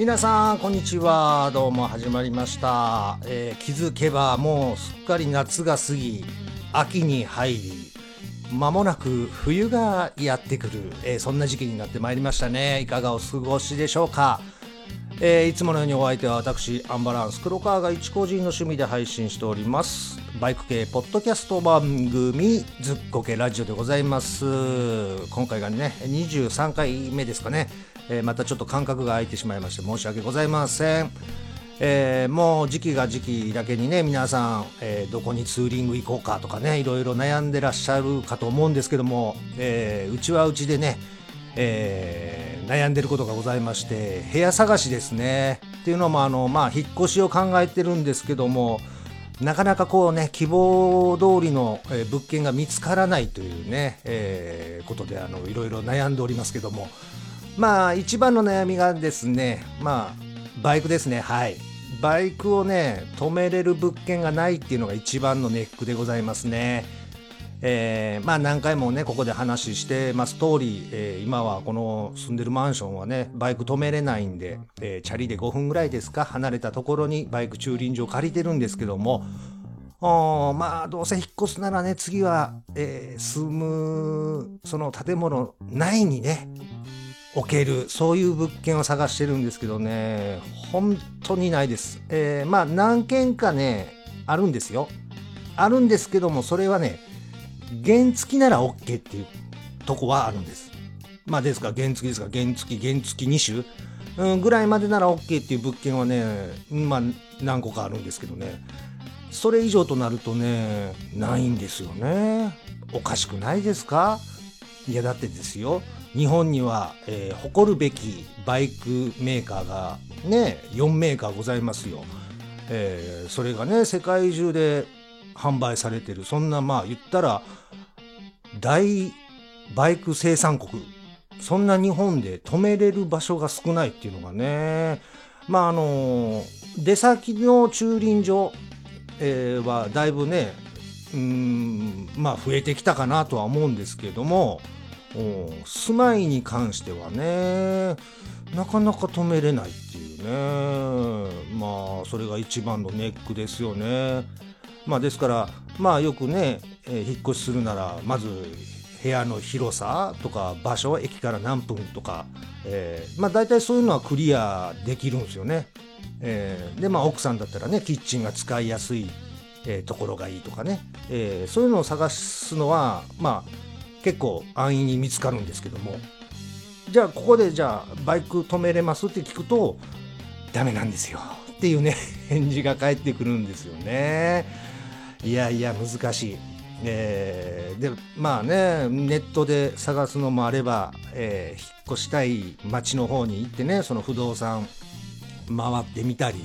皆さんこんにちは。どうも始まりました、えー気づけばもうすっかり夏が過ぎ秋に入り間もなく冬がやってくる、えーそんな時期になってまいりましたね。いかがお過ごしでしょうか。えーいつものようにお相手は私アンバランス黒川が一個人の趣味で配信しております。バイク系ポッドキャスト番組ずっこけラジオでございます。今回がね23回目ですかね、えーまたちょっと間隔が空いてしまいまして申し訳ございません。えーもう時期が時期だけにね皆さん、えーどこにツーリング行こうかとかねいろいろ悩んでらっしゃるかと思うんですけども、えーうちはうちでねえ悩んでることがございまして部屋探しですね。っていうのもあのまあ引っ越しを考えてるんですけどもなかなかこうね希望通りの、物件が見つからないというね、えことであのいろいろ悩んでおりますけどもまあ一番の悩みがですねまあバイクですね。はい。バイクをね止めれる物件がないっていうのが一番のネックでございますね。えーまあ何回もねここで話してます。通り、えー今はこの住んでるマンションはねバイク止めれないんで、えーチャリで5分ぐらいですか離れたところにバイク駐輪場借りてるんですけどもおまあどうせ引っ越すならね次は、えー住むその建物内にね置けるそういう物件を探してるんですけどね本当にないです、えーまあ何軒かねあるんですよ。あるんですけどもそれはね原付なら OK っていうとこはあるんです。まあですから原付ですから原付原付2種、うん、ぐらいまでなら OK っていう物件はねまあ何個かあるんですけどね。それ以上となるとねないんですよね。おかしくないですか？いやだってですよ。日本には、えー誇るべきバイクメーカーがね4メーカーございますよ、えーそれがね世界中で販売されてる。そんなまあ言ったら大バイク生産国。そんな日本で止めれる場所が少ないっていうのがね。まああの出先の駐輪場、えーはだいぶねうんまあ増えてきたかなとは思うんですけども。住まいに関してはねなかなか止めれないっていうねまあそれが一番のネックですよね。まあですからまあよくね、えー引っ越しするならまず部屋の広さとか場所駅から何分とか、えーまあ大体そういうのはクリアできるんですよね。えーでまあ奥さんだったらねキッチンが使いやすい、えーところがいいとかね、えーそういうのを探すのはまあ結構安易に見つかるんですけども。じゃあここでじゃあバイク止めれますって聞くとダメなんですよ。っていうね 返事が返ってくるんですよね。いやいや難しい、えーでまあねネットで探すのもあれば、えー引っ越したい町の方に行ってねその不動産回ってみたり、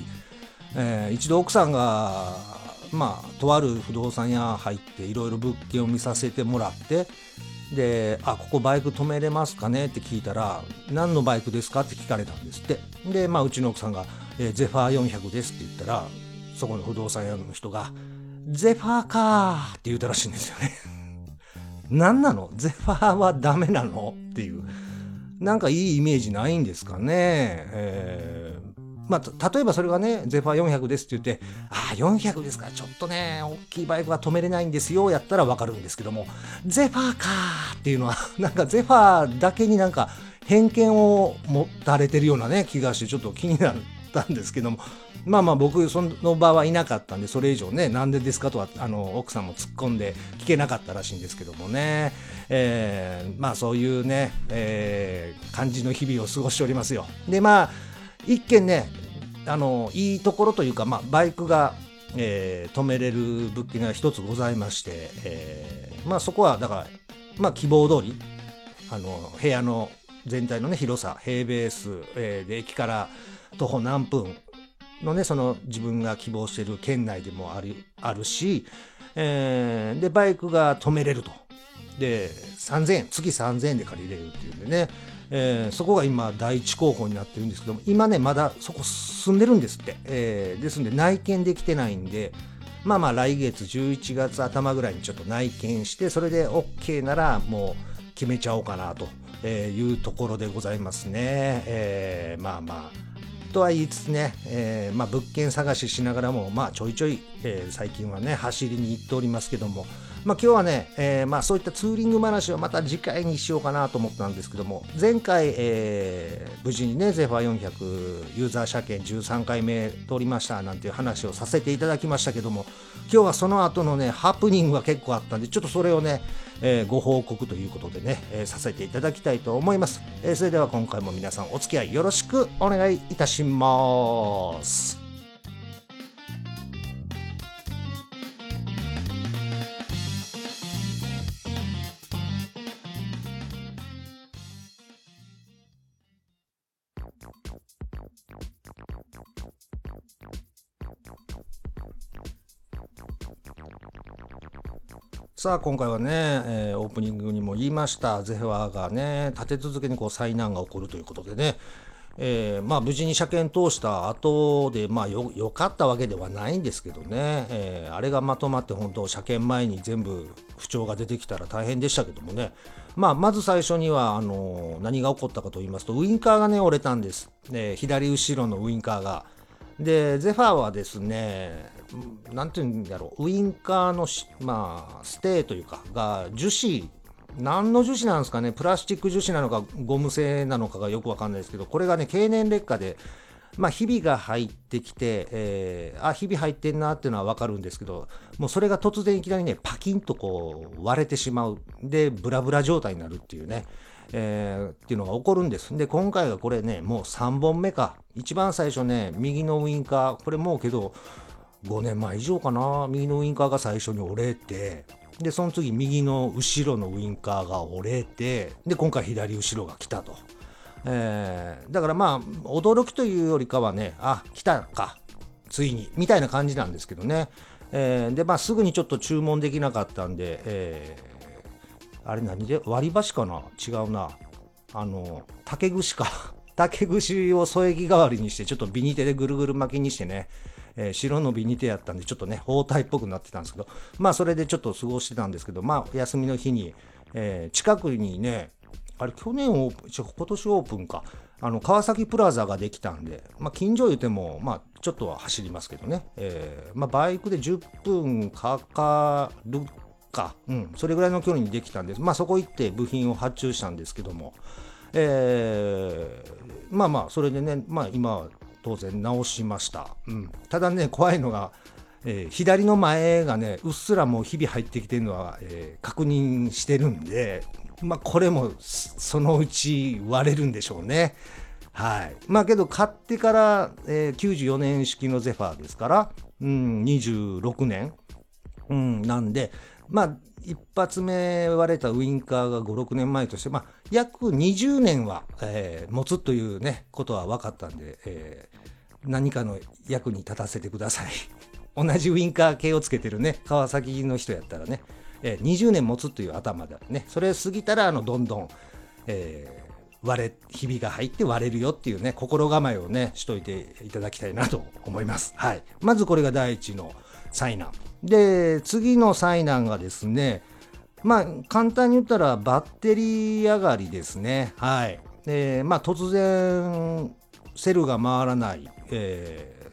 えー一度奥さんがまあとある不動産屋入っていろいろ物件を見させてもらってで「あここバイク止めれますかね?」って聞いたら「何のバイクですか?」って聞かれたんですってで、まあ、うちの奥さんが「えーゼファー400です」って言ったらそこの不動産屋の人が「ゼファーかー」って言ったらしいんですよね。何なの？ゼファーはダメなの？っていうなんかいいイメージないんですかね？えまあ、例えばそれがね、ゼファー400ですって言って、ああ、400ですか、ちょっとね、大きいバイクは止めれないんですよ、やったらわかるんですけども、ゼファーかーっていうのは、なんかゼファーだけになんか偏見を持たれてるようなね、気がして、ちょっと気になったんですけども、まあまあ僕、その場はいなかったんで、それ以上ね、なんでですかとは、あの、奥さんも突っ込んで聞けなかったらしいんですけどもね、えーまあそういうね、えー感じの日々を過ごしておりますよ。で、まあ、一見ね、あの、いいところというか、まあ、バイクが、えー止めれる物件が一つございまして、えーまあそこは、だから、まあ希望通り、あの、部屋の全体のね、広さ、平米数、えーで、駅から徒歩何分のね、その自分が希望している県内でもあるあるし、えーで、バイクが止めれると。で、3000円、月3000円で借りれるっていうんでね、えーそこが今第一候補になってるんですけども、今ね、まだそこ住んでるんですって。えーですんで内見できてないんで、まあまあ来月11月頭ぐらいにちょっと内見して、それで OK ならもう決めちゃおうかなというところでございますね。えーまあまあ、とは言いつつね、えー、まあ、物件探ししながらも、まあ、ちょいちょい、え、最近はね走りに行っておりますけども、まあ、今日はね、えー、まあ、そういったツーリング話をまた次回にしようかなと思ったんですけども前回、えー、無事にねゼファー400ユーザー車検13回目通りましたなんていう話をさせていただきましたけども今日はその後のねハプニングが結構あったんでちょっとそれをね、えー、ご報告ということでね、えさせていただきたいと思います、えそれでは今回も皆さんお付き合いよろしくお願いいたします。さあ今回はね、えー、オープニングにも言いました。ゼファーがね立て続けにこう災難が起こるということでね、えー、まあ無事に車検通した後でまあよかったわけではないんですけどね、えー、あれがまとまって本当車検前に全部不調が出てきたら大変でしたけどもね。まあまず最初にはあの何が起こったかと言いますとウインカーがね折れたんです、ね、左後ろのウインカーが。で、ゼファーはですね、なんていうんだろう、ウインカーのまあ、ステーというか、が樹脂、何の樹脂なんですかね、プラスチック樹脂なのか、ゴム製なのかがよくわかんないですけど、これがね、経年劣化で、まあ、ひびが入ってきて、えー、あ、ひび入ってんなっていうのはわかるんですけど、もうそれが突然いきなりね、パキンとこう割れてしまう。で、ブラブラ状態になるっていうね。えー、っていうのが起こるんです。で、今回がこれね、もう3本目か。一番最初ね、右のウインカー、これもうけど、5年前以上かな、右のウインカーが最初に折れて、で、その次、右の後ろのウインカーが折れて、で、今回左後ろが来たと。えー、だからまあ、驚きというよりかはね、あ、来たか、ついに、みたいな感じなんですけどね。えー、で、まあ、すぐにちょっと注文できなかったんで、えーあれ何で割り箸かな？違うな。あの、竹串か。竹串を添え木代わりにして、ちょっとビニテでぐるぐる巻きにしてね、えー、白のビニテやったんで、ちょっとね、包帯っぽくなってたんですけど、まあ、それでちょっと過ごしてたんですけど、まあ、休みの日に、えー、近くにね、あれ、去年オープン、今年オープンか、あの、川崎プラザができたんで、まあ、近所言うても、まあ、ちょっとは走りますけどね、えー、まあ、バイクで10分かかるか、うん、それぐらいの距離にできたんです。まあそこ行って部品を発注したんですけども、えー、まあまあ、それでね、まあ今は当然直しました。うん、ただね、怖いのが、えー、左の前がね、うっすらもう日々入ってきてるのは、えー、確認してるんで、まあこれもそのうち割れるんでしょうね。はい。まあけど買ってから、えー、94年式のゼファーですから、うん、26年、うん、なんで、まあ、一発目割れたウインカーが5、6年前として、まあ、約20年は、えー、持つというね、ことは分かったんで、えー、何かの役に立たせてください。同じウインカー系をつけてるね、川崎の人やったらね、えー、20年持つという頭だね、それ過ぎたら、あの、どんどん、えー、割れ、ひびが入って割れるよっていうね、心構えをね、しといていただきたいなと思います。はい。まずこれが第一の災難。で、次の災難がですね、まあ、簡単に言ったらバッテリー上がりですね。はい。で、まあ、突然、セルが回らない、え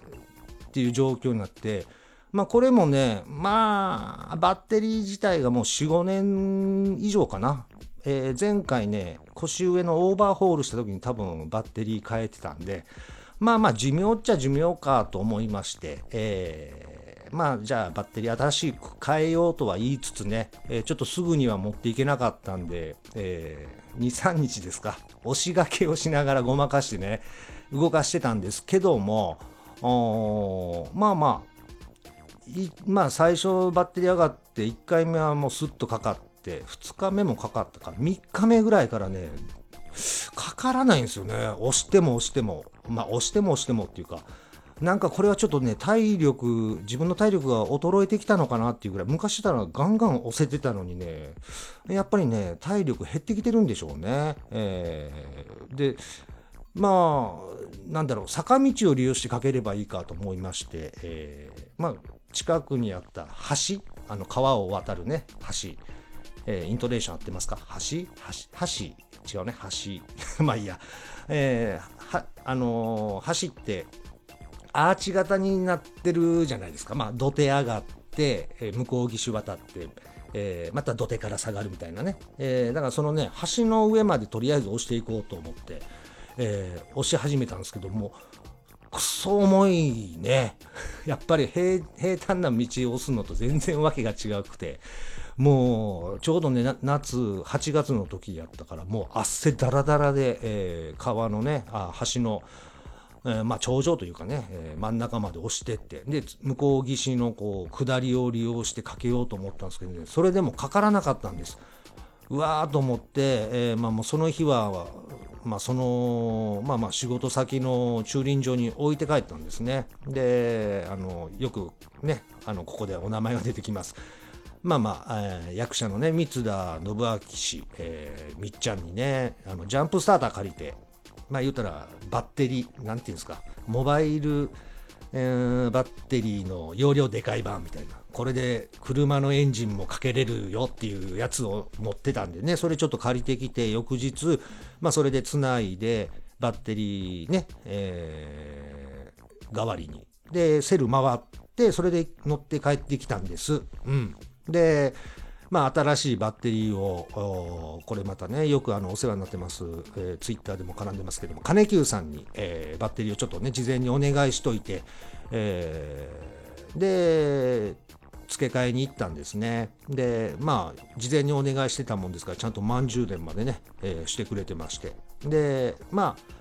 ー、っていう状況になって、まあ、これもね、まあ、バッテリー自体がもう4、5年以上かな。えー、前回ね、腰上のオーバーホールした時に多分バッテリー変えてたんで、まあまあ寿命っちゃ寿命かと思いまして、えまあ、じゃあバッテリー新しく変えようとは言いつつね、えー、ちょっとすぐには持っていけなかったんで、えー、2、3日ですか、押しがけをしながらごまかしてね、動かしてたんですけども、まあまあ、まあ最初バッテリー上がって1回目はもうスッとかかって2日目もかかったか。3日目ぐらいからねかからないんですよね。押しても押しても。まあ押しても押してもっていうかなんかこれはちょっとね、体力、自分の体力が衰えてきたのかなっていうぐらい、昔たらガンガン押せてたのにね、やっぱりね、体力減ってきてるんでしょうね。えー、で、まあ、なんだろう、坂道を利用してかければいいかと思いまして、えー、まあ、近くにあった橋、あの川を渡るね、橋、えー、イントネーション合ってますか？橋？橋橋違うね、橋。まあいいや。えー、はあのー走ってアーチ型になってるじゃないですか。まあ土手上がって、えー向こう岸渡って、えーまた土手から下がるみたいなね、えーだからそのね橋の上までとりあえず押していこうと思って、えー押し始めたんですけどもくそ重いね。やっぱり平平坦な道を押すのと全然わけが違くてもうちょうどね夏8月の時やったからもう汗だらだらで、えー川のねあ橋の、えーまあ、頂上というかね、えー真ん中まで押してってで向こう岸のこう下りを利用してかけようと思ったんですけどねそれでもかからなかったんです。うわーと思って、えーまあ、もうその日は、まあ、そのまあまあ仕事先の駐輪場に置いて帰ったんですね。であのよくねあのここでお名前が出てきます。まあまあ、えー役者のね三田信明氏、えーみっちゃんにねあのジャンプスターター借りてまあ言うたらバッテリーなんていうんですかモバイル、えーバッテリーの容量でかい版みたいなこれで車のエンジンもかけれるよっていうやつを持ってたんでねそれちょっと借りてきて翌日まあそれでつないでバッテリーね、えー代わりにでセル回ってそれで乗って帰ってきたんです。うん、でまあ、新しいバッテリーを、これまたね、よくあのお世話になってます、えーツイッターでも絡んでますけども、金久さんに、えーバッテリーをちょっとね、事前にお願いしといて、えーで、付け替えに行ったんですね。で、まあ、事前にお願いしてたもんですから、ちゃんと満充電までね、えーしてくれてまして。で、まあ、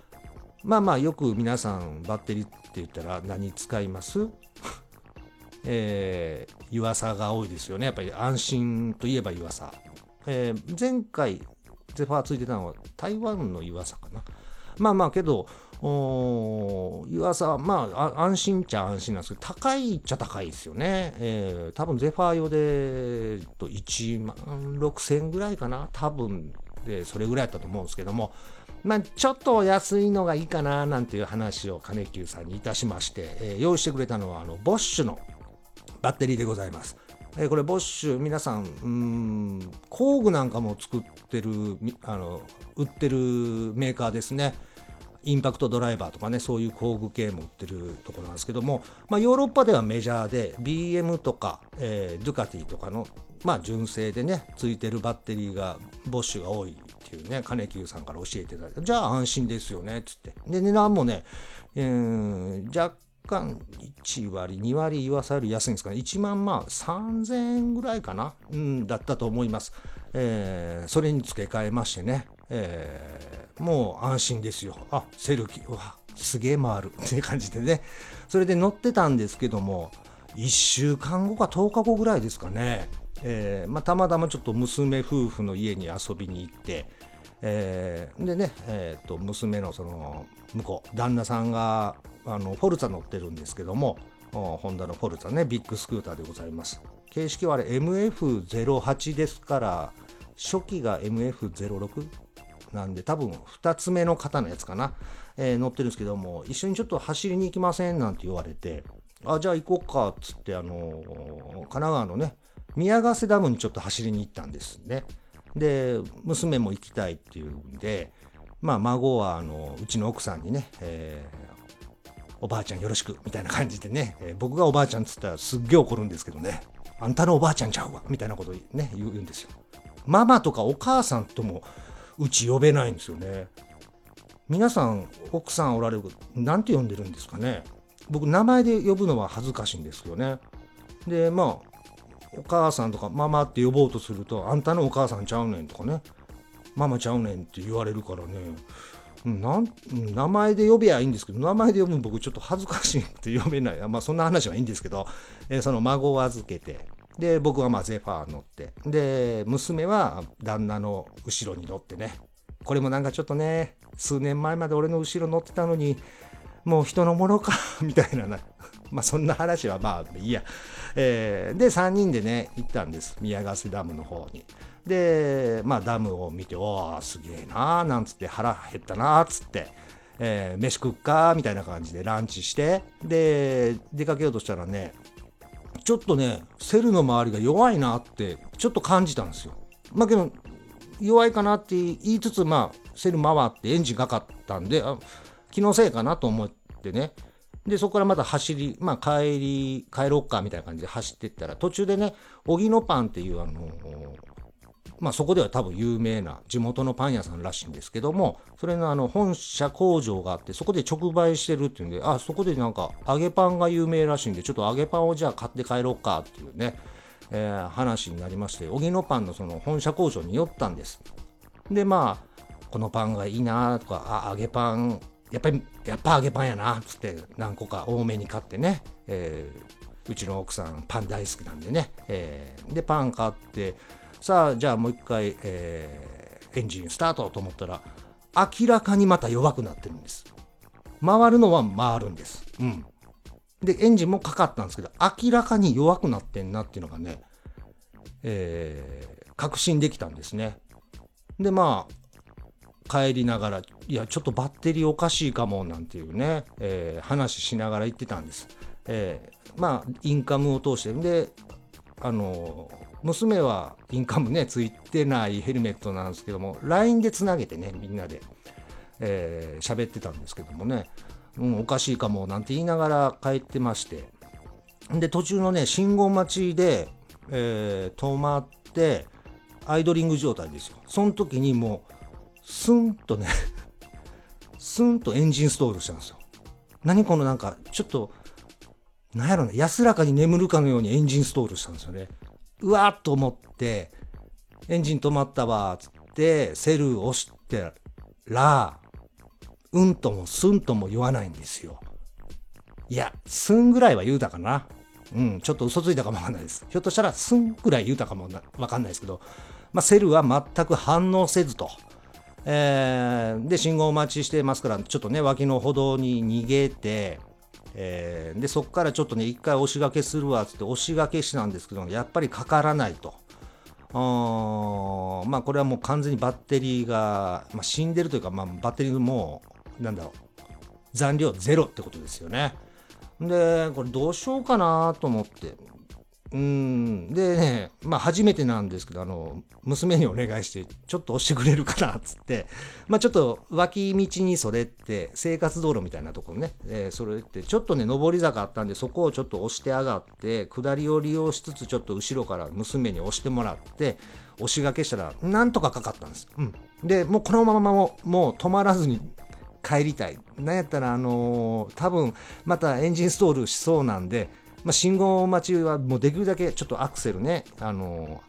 まあまあ、よく皆さん、バッテリーって言ったら何使います？えー、湯浅が多いですよね。やっぱり安心といえば湯浅。えー前回、ゼファーついてたのは台湾の湯浅かな。まあまあけど、おー湯浅、まあ安心っちゃ安心なんですけど、高いっちゃ高いですよね。えー多分ゼファー用でと1万6千円ぐらいかな。多分で、それぐらいだったと思うんですけども、まあ、ちょっと安いのがいいかななんていう話を金久さんにいたしまして、えー用意してくれたのはあのボッシュのバッテリーでございます。えーこれボッシュ皆さんうん工具なんかも作ってるあの売ってるメーカーですね。インパクトドライバーとかねそういう工具系も売ってるところなんですけども、まあ、ヨーロッパではメジャーで BM とか、えードゥカティとかの、まあ、純正でねついてるバッテリーがボッシュが多いっていうね金久さんから教えていただいてじゃあ安心ですよねつってで値段もね、えー若干1割2割言わされる安いんですかね。1万まあ3000円ぐらいかな、うん、だったと思います、えーそれに付け替えましてね、えーもう安心ですよ。あセルキうわすげえ回る。っていう感じでね。それで乗ってたんですけども1週間後か10日後ぐらいですかね、えーまあ、たまたまちょっと娘夫婦の家に遊びに行って、えーでね、えーと娘のその向こう旦那さんがあのフォルツァ乗ってるんですけどもホンダのフォルツァねビッグスクーターでございます。形式はあれ MF08 ですから初期が MF06 なんで多分2つ目の型のやつかな、えー乗ってるんですけども一緒にちょっと走りに行きません？なんて言われてあじゃあ行こうかっつってあのー神奈川のね宮ヶ瀬ダムにちょっと走りに行ったんですね。で娘も行きたいっていうんでまあ孫はあのうちの奥さんにね、えおばあちゃんよろしくみたいな感じでね、えー僕がおばあちゃんっつったらすっげえ怒るんですけどね。あんたのおばあちゃんちゃうわみたいなことね言うんですよ。ママとかお母さんともうち呼べないんですよね。皆さん奥さんおられるなんて呼んでるんですかね。僕名前で呼ぶのは恥ずかしいんですよね。でまあお母さんとかママって呼ぼうとするとあんたのお母さんちゃうねんとかね。ママちゃうねんって言われるからね。なん名前で呼べばいいんですけど名前で呼ぶの僕ちょっと恥ずかしいって呼べない。まあそんな話はいいんですけど、えーその孫を預けてで僕はまあゼファー乗ってで娘は旦那の後ろに乗ってねこれもなんかちょっとね数年前まで俺の後ろ乗ってたのにもう人のものか みたいなな。まあそんな話はまあいいや、えーで3人でね行ったんです。宮ヶ瀬ダムの方に。でまあダムを見ておーすげえなーなんつって腹減ったなーつって、えー飯食っかーみたいな感じでランチしてで出かけようとしたらねちょっとねセルの周りが弱いなってちょっと感じたんですよまあけど弱いかなって言いつつまあセル回ってエンジンかかったんであ気のせいかなと思ってね。で、そこからまた走り、まあ帰り、帰ろっかみたいな感じで走ってったら、途中でね、荻野パンっていうあの、まあそこでは多分有名な地元のパン屋さんらしいんですけども、それのあの本社工場があって、そこで直売してるっていうんで、あ、そこでなんか揚げパンが有名らしいんで、ちょっと揚げパンをじゃあ買って帰ろうかっていうね、えー、話になりまして、荻野パンのその本社工場に寄ったんです。で、まあ、このパンがいいなとか、あ、揚げパン、やっぱり、やっぱ揚げパンやなっ、つって何個か多めに買ってね、えー、うちの奥さんパン大好きなんでね、えー、で、パン買って、さあ、じゃあもう一回、えー、エンジンスタートと思ったら、明らかにまた弱くなってるんです。回るのは回るんです。うん。で、エンジンもかかったんですけど、明らかに弱くなってんなっていうのがね、えー、確信できたんですね。で、まあ、帰りながら、いや、ちょっとバッテリーおかしいかも、なんていうね、えー、話しながら言ってたんです。えー、まあ、インカムを通してん、で、あの、娘はインカムね、ついてないヘルメットなんですけども、LINE でつなげてね、みんなで、えー、喋ってたんですけどもね、うん、おかしいかもなんて言いながら帰ってまして、で、途中のね、信号待ちで、えー、止まって、アイドリング状態ですよ。その時にもう、スンとね スンとエンジンストールしたんですよ。何このなんか、ちょっと、なんやろね、安らかに眠るかのようにエンジンストールしたんですよね。うわっと思って、エンジン止まったわ、つって、セルを押してら、うんともすんとも言わないんですよ。いや、すんぐらいは言うたかな。うん、ちょっと嘘ついたかもわかんないです。ひょっとしたらすんぐらい言うたかもわかんないですけど、まあ、セルは全く反応せずと。えー、で、信号待ちしてますから、ちょっとね、脇の歩道に逃げて、えー、で、そこからちょっとね、一回押し掛けするわ、つって押し掛けしなんですけど、やっぱりかからないと。まあ、これはもう完全にバッテリーが、まあ、死んでるというか、まあ、バッテリーもなんだろう、残量ゼロってことですよね。で、これどうしようかなと思って。うん。でね、まあ初めてなんですけど、あの、娘にお願いして、ちょっと押してくれるかなっつって、まあちょっと脇道にそれって、生活道路みたいなところね、えー、それって、ちょっとね、上り坂あったんで、そこをちょっと押して上がって、下りを利用しつつ、ちょっと後ろから娘に押してもらって、押しがけしたら、なんとかかかったんです。うん。で、もうこのままももう止まらずに帰りたい。なんやったら、あのー、多分またエンジンストールしそうなんで、まあ、信号待ちはもうできるだけちょっとアクセルね、あの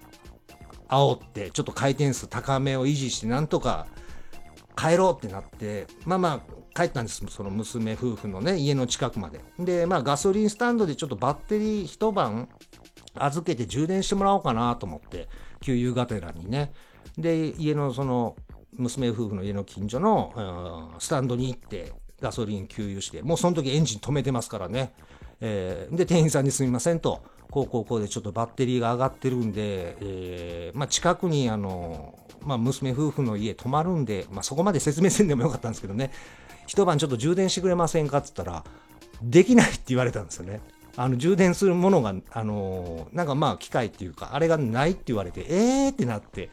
ー、煽って、ちょっと回転数高めを維持して、なんとか帰ろうってなって、まあまあ、帰ったんです、その娘夫婦のね、家の近くまで。で、まあ、ガソリンスタンドでちょっとバッテリー一晩預けて充電してもらおうかなと思って、給油がてらにね。で、家のその娘夫婦の家の近所の、スタンドに行ってガソリン給油して、もうその時エンジン止めてますからね。えー、で、店員さんにすみませんと、こうこうこうでちょっとバッテリーが上がってるんで、えー、まあ、近くにあの、まあ、娘夫婦の家泊まるんで、まあ、そこまで説明せんでもよかったんですけどね、一晩ちょっと充電してくれませんかって言ったら、できないって言われたんですよね。あの充電するものが、あのなんかまあ機械っていうか、あれがないって言われて、えーってなって、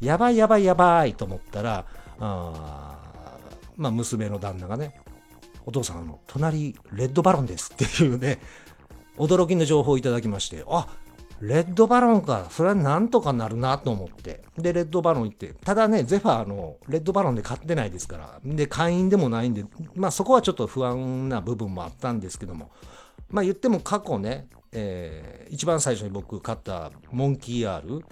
やばいやばいやばいと思ったら、あまあ、娘の旦那がね、お父さん、の、隣、レッドバロンですっていうね、驚きの情報をいただきまして、あレッドバロンか、それはなんとかなるなと思って。で、レッドバロン行って、ただね、ゼファーのレッドバロンで買ってないですから、で、会員でもないんで、まあそこはちょっと不安な部分もあったんですけども、まあ言っても過去ね、えー、一番最初に僕買ったモンキー R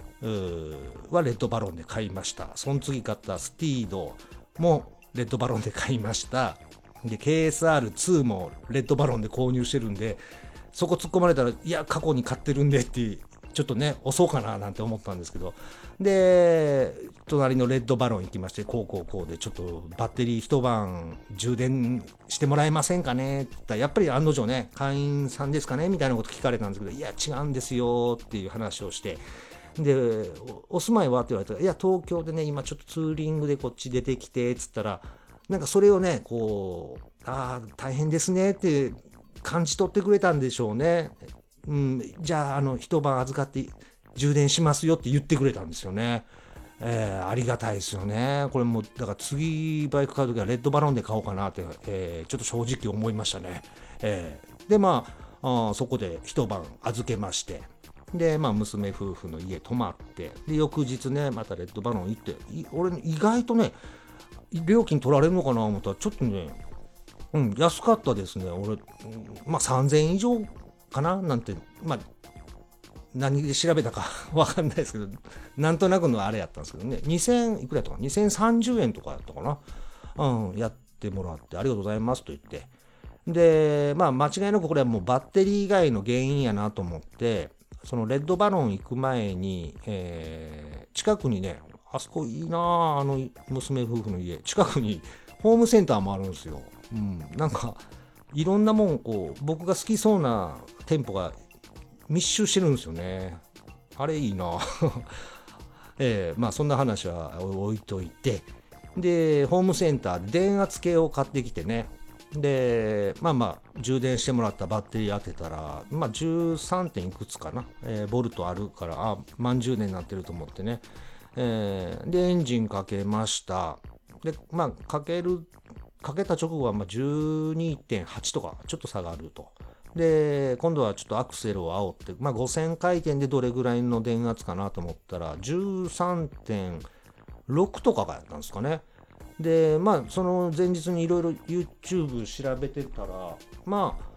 はレッドバロンで買いました。その次買ったスティードもレッドバロンで買いました。で、KSR2 もレッドバロンで購入してるんで、そこ突っ込まれたら、いや、過去に買ってるんでってちょっとね、遅うかななんて思ったんですけど、で、隣のレッドバロン行きまして、こうこうこうで、ちょっとバッテリー一晩充電してもらえませんかね？って言ったら、やっぱり案の定ね、会員さんですかね？みたいなこと聞かれたんですけど、いや、違うんですよっていう話をして、で、お住まいは？って言われたら、いや、東京でね、今ちょっとツーリングでこっち出てきてっ、つったら、なんかそれをね、こう、ああ、大変ですねって感じ取ってくれたんでしょうね。うん、じゃあ、あの、一晩預かって充電しますよって言ってくれたんですよね。えー、ありがたいですよね。これも、だから次バイク買うときはレッドバロンで買おうかなって、えー、ちょっと正直思いましたね。えー、で、まああ、そこで一晩預けまして、で、まあ、娘夫婦の家泊まって、で、翌日ね、またレッドバロン行って、俺、意外とね、料金取られるのかな思ったら、ちょっとね、うん、安かったですね。俺、まあ、3000円以上かな？なんて、まあ、何で調べたか わかんないですけど、なんとなくのあれやったんですけどね、2000いくらやったか、2030円とかやったかな、うん、やってもらって、ありがとうございますと言って、で、まあ、間違いなくこれはもうバッテリー以外の原因やなと思って、そのレッドバロン行く前に、えー、近くにね、あそこいいなあの娘夫婦の家、近くにホームセンターもあるんですよ。うん、なんか、いろんなもん、こう、僕が好きそうな店舗が密集してるんですよね。あれいいな。えー、まあそんな話は置いといて、で、ホームセンターで電圧計を買ってきてね、で、まあまあ、充電してもらったバッテリー当てたら、まあ13点いくつかな、えー、ボルトあるから、あ、満充電になってると思ってね、えー、で、エンジンかけました。で、まあ、かける、かけた直後はま12.8とか、ちょっと差がると。で、今度はちょっとアクセルを煽って、まあ、5000回転でどれぐらいの電圧かなと思ったら、13.6とかがやったんですかね。で、まあ、その前日にいろいろ YouTube 調べてたら、まあ、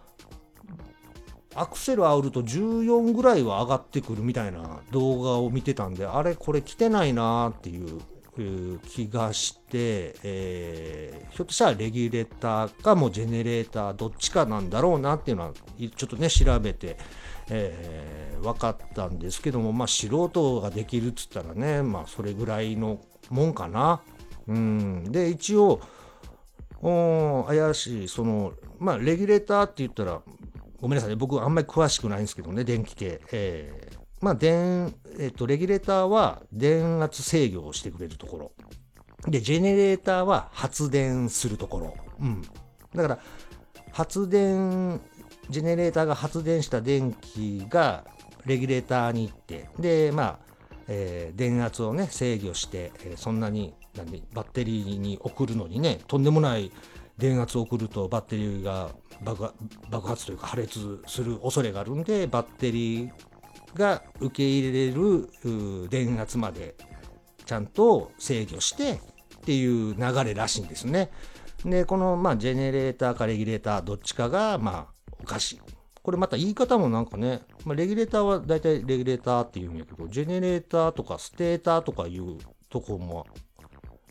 アクセル煽ると14ぐらいは上がってくるみたいな動画を見てたんで、あれこれ来てないなーっていう気がして、えー、ひょっとしたらレギュレーターかもジェネレーターどっちかなんだろうなっていうのはちょっとね調べて、えー、分かったんですけどもまあ素人ができるっつったらねまあそれぐらいのもんかな。うん、で一応怪しいそのまあレギュレーターって言ったらごめんなさいね僕あんまり詳しくないんですけどね電気系、えー、まあ、電、えっと、レギュレーターは電圧制御をしてくれるところ。で、ジェネレーターは発電するところ。うん。だから、発電、ジェネレーターが発電した電気がレギュレーターに行って、で、まあ、えー、電圧をね、制御して、えー、そんなに、なんで、バッテリーに送るのにね、とんでもない電圧を送るとバッテリーが爆発というか破裂する恐れがあるんで、バッテリーが受け入れる電圧までちゃんと制御してっていう流れらしいんですね。で、この、まあ、ジェネレーターかレギュレーター、どっちかが、まあ、おかしい。これまた言い方もなんかね、まあ、レギュレーターは大体レギュレーターって言うんやけど、ジェネレーターとかステーターとかいうとこも、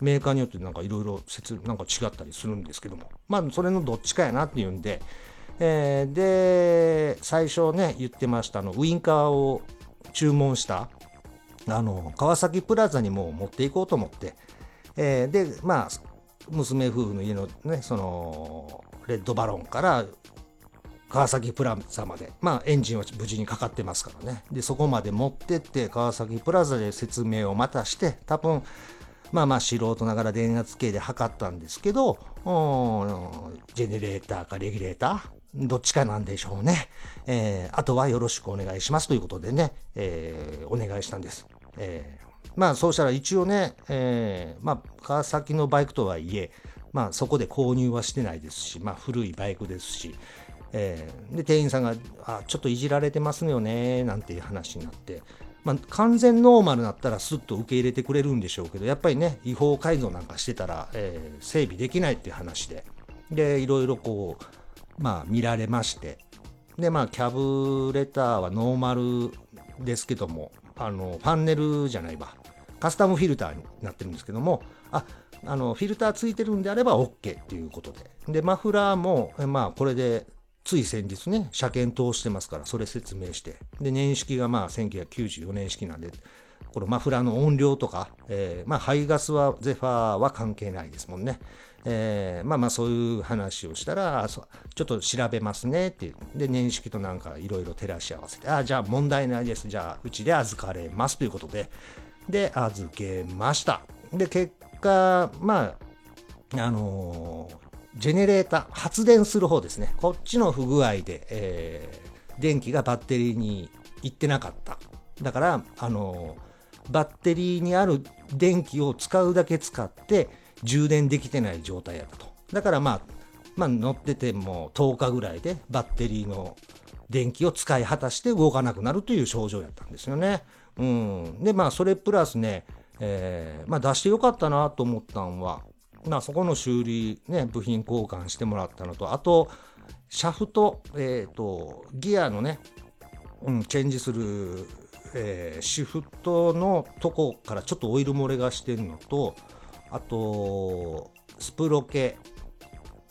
メーカーによってなんかいろいろ、なんか違ったりするんですけども、まあ、それのどっちかやなっていうんで、えー、で、最初ね、言ってましたあの、ウインカーを注文した、あの、川崎プラザにも持っていこうと思って、えー、で、まあ、娘夫婦の家のね、その、レッドバロンから川崎プラザまで、まあ、エンジンは無事にかかってますからね。で、そこまで持ってって、川崎プラザで説明をまたして、多分、まあまあ素人ながら電圧計で測ったんですけど、ジェネレーターかレギュレーター、どっちかなんでしょうね。えー、あとはよろしくお願いしますということでね、えー、お願いしたんです。えー、まあそうしたら一応ね、えー、まあ川崎のバイクとはいえ、まあそこで購入はしてないですし、まあ古いバイクですし、えー、で店員さんが、あ、ちょっといじられてますよね、なんていう話になって、まあ、完全ノーマルだったらスッと受け入れてくれるんでしょうけど、やっぱりね、違法改造なんかしてたら、えー、整備できないっていう話で、で、いろいろこう、まあ、見られまして、で、まあ、キャブレターはノーマルですけども、あの、ファンネルじゃないわ、カスタムフィルターになってるんですけども、あ、あの、フィルターついてるんであれば OK っていうことで。で、マフラーも、まあ、これで、つい先日ね、車検通してますから、それ説明して。で、年式がまあ、1994年式なんで、このマフラーの音量とか、えー、まあ、排ガスは、ゼファーは関係ないですもんね。えー、まあまあそういう話をしたら、ちょっと調べますねっていう。で、年式となんかいろいろ照らし合わせて、あ、じゃあ問題ないです。じゃあうちで預かれますということで、で、預けました。で、結果、まあ、あのー、ジェネレーター、発電する方ですね。こっちの不具合で、えー、電気がバッテリーに行ってなかった。だから、あのーバッテリーにある電気を使うだけ使って充電できてない状態やったと。だからまあ、まあ乗ってても10日ぐらいでバッテリーの電気を使い果たして動かなくなるという症状やったんですよね。うん。で、まあそれプラスね、えー、まあ出してよかったなと思ったんは、まあそこの修理、ね、部品交換してもらったのと、あと、シャフト、え、ー、と、ギアのね、うん、チェンジする、えー、シフトのとこからちょっとオイル漏れがしてるのと、あと、スプロケ、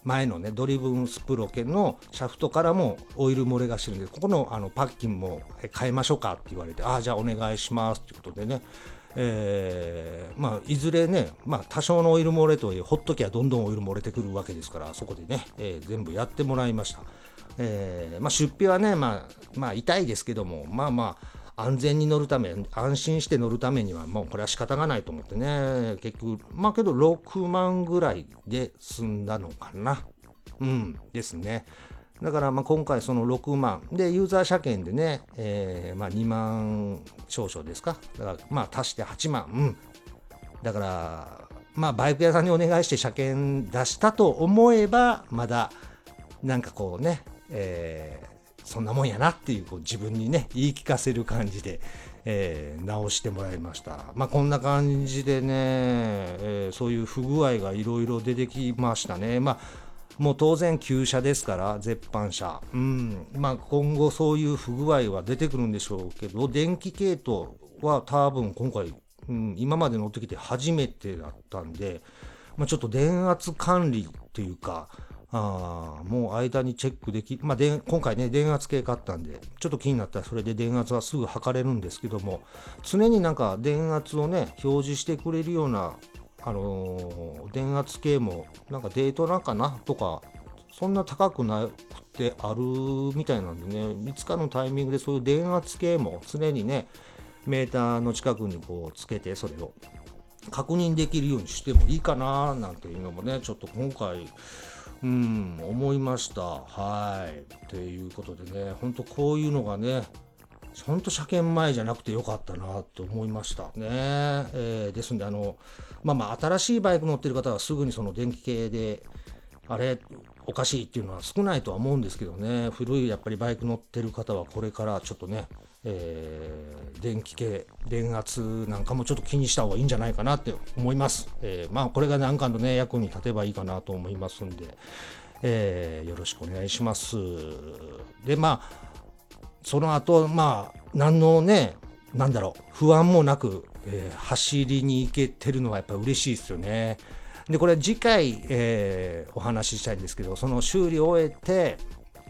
前のね、ドリブンスプロケのシャフトからもオイル漏れがしてるんで、ここのあのパッキンも変えましょうかって言われて、ああ、じゃあお願いしますってことでね、えー、まあ、いずれね、まあ、多少のオイル漏れとはいえ、ほっときゃどんどんオイル漏れてくるわけですから、そこでね、えー、全部やってもらいました。えー、まあ、出費はね、まあ、まあ、痛いですけども、まあまあ、安全に乗るため、安心して乗るためには、もうこれは仕方がないと思ってね、結局、まあけど6万ぐらいで済んだのかな。うん、ですね。だからまあ今回その6万。でユーザー車検でね、えー、まあ2万少々ですか。だからまあ足して8万。うん。だからまあバイク屋さんにお願いして車検出したと思えばまだなんかこうね、えー、そんなもんやなっていうう自分にね言い聞かせる感じで、えー、直してもらいました。まあこんな感じでね、えー、そういう不具合がいろいろ出てきましたね。まあもう当然旧車ですから絶版車、うん。まあ、今後そういう不具合は出てくるんでしょうけど電気系統は多分今回、うん、今まで乗ってきて初めてだったんで、まあ、ちょっと電圧管理っていうかあもう間にチェックでき、まあ、で今回ね、電圧計買ったんで、ちょっと気になったらそれで電圧はすぐ測れるんですけども、常になんか電圧をね、表示してくれるようなあのー、電圧計もなんかデートなかな？とかそんな高くなくてあるみたいなんでねいつかのタイミングでそういう電圧計も常にねメーターの近くにこうつけてそれを確認できるようにしてもいいかななんていうのもねちょっと今回うん思いました。はい。っていうことでねほんとこういうのがね本当車検前じゃなくてよかったなと思いましたね。えー、ですんで、あの、まあまあ、新しいバイク乗ってる方はすぐにその電気系で、あれ、おかしいっていうのは少ないとは思うんですけどね、古いやっぱりバイク乗ってる方はこれからちょっとね、えー、電気系、電圧なんかもちょっと気にした方がいいんじゃないかなって思います。えー、まあ、これが何かのね、役に立てばいいかなと思いますんで、えー、よろしくお願いします。で、まあ、その後、まあ、何のね、なんだろう、不安もなく、えー、走りに行けてるのはやっぱ嬉しいですよね。で、これ次回、えー、お話ししたいんですけど、その修理を終えて、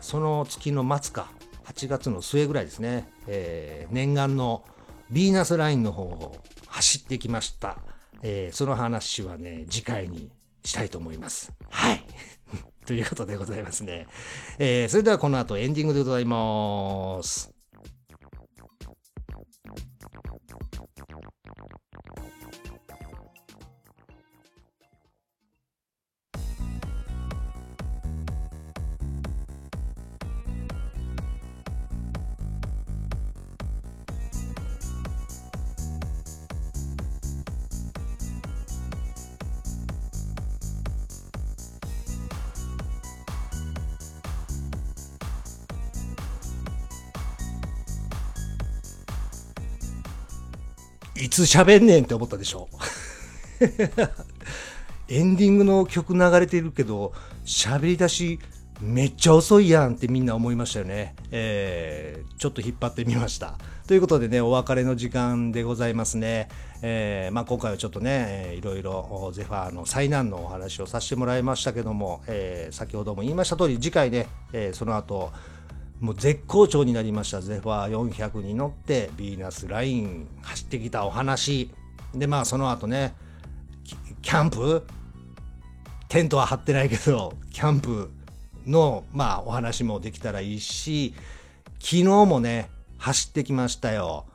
その月の末か、8月の末ぐらいですね、えー、念願のヴィーナスラインの方を走ってきました。えー、その話はね、次回にしたいと思います。はい。ということでございますね。えー、それではこの後エンディングでございます。つ喋んねんって思ったでしょ エンディングの曲流れてるけど喋り出しめっちゃ遅いやんってみんな思いましたよね。えー、ちょっと引っ張ってみました。ということでね、お別れの時間でございますね。えー、まあ、今回はちょっとね、いろいろゼファーの災難のお話をさせてもらいましたけども、えー、先ほども言いました通り、次回ね、えー、その後、もう絶好調になりました。ゼファー400に乗ってヴィーナスライン走ってきたお話。でまあその後ねキャンプ？テントは張ってないけどキャンプのまあお話もできたらいいし昨日もね走ってきましたよ。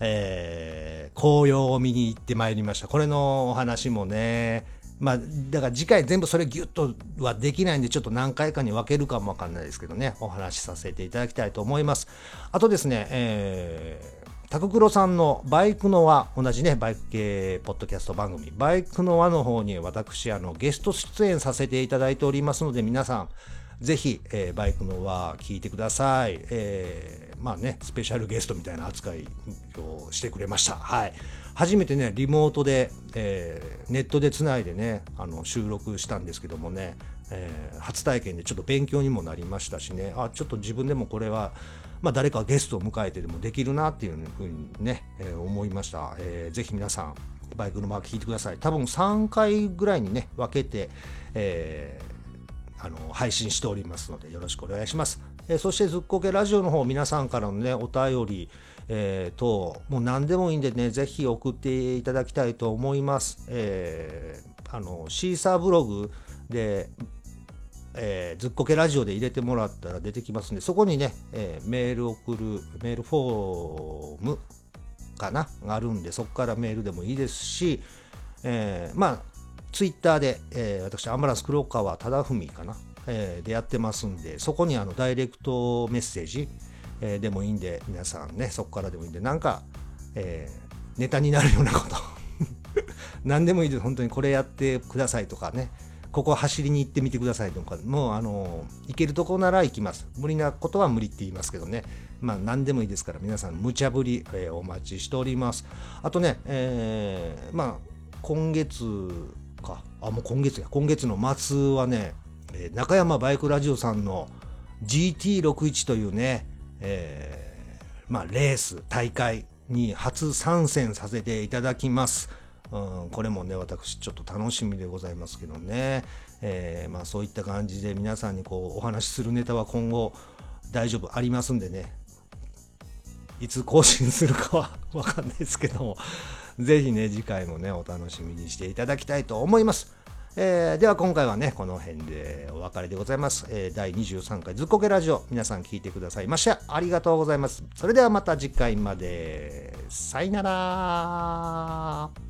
えー、紅葉を見に行ってまいりました。これのお話もねまあ、だから次回全部それギュッとはできないんで、ちょっと何回かに分けるかもわかんないですけどね、お話しさせていただきたいと思います。あとですね、えー、タククロさんのバイクの輪、同じね、バイク系ポッドキャスト番組、バイクの輪の方に私、あの、ゲスト出演させていただいておりますので、皆さん、ぜひ、えー、バイクの輪聞いてください。えー、まあね、スペシャルゲストみたいな扱いをしてくれました。はい。初めてね、リモートで、えー、ネットでつないでね、あの収録したんですけどもね、えー、初体験でちょっと勉強にもなりましたしね、あ、ちょっと自分でもこれは、まあ、誰かゲストを迎えてでもできるなっていうふうにね、えー、思いました、えー。ぜひ皆さん、バイクのマーク聞いてください。多分3回ぐらいにね、分けて、えー、あの配信しておりますので、よろしくお願いします。え、そして、ずっこけラジオの方、皆さんからのね、お便り、えー、と、もう何でもいいんでね、ぜひ送っていただきたいと思います。えー、あの、シーサーブログで、えー、ずっこけラジオで入れてもらったら出てきますんで、そこにね、えー、メール送る、メールフォームかな、があるんで、そこからメールでもいいですし、えー、まあ、ツイッターで、えー、私、アンバランス黒川忠文かな、えー、でやってますんで、そこにあのダイレクトメッセージ、えー、でもいいんで、皆さんね、そこからでもいいんで、なんか、えー、ネタになるようなこと 何でもいいです。本当にこれやってくださいとかね、ここ走りに行ってみてくださいとか、もうあの、行けるとこなら行きます。無理なことは無理って言いますけどね。まあ何でもいいですから、皆さん無茶ぶり、えー、お待ちしております。あとね、えー、まあ今月か、あ、もう今月や、今月の末はね、中山バイクラジオさんの GT61 というね、えー、まあレース、大会に初参戦させていただきます。うん、これもね、私ちょっと楽しみでございますけどね。えー、まあそういった感じで皆さんにこうお話しするネタは今後大丈夫ありますんでね。いつ更新するかはわかんないですけども、ぜひね、次回もね、お楽しみにしていただきたいと思います。えー、では今回はね、この辺でお別れでございます。えー、第23回ずっこけラジオ、皆さん聞いてくださいましてありがとうございます。それではまた次回まで。さよなら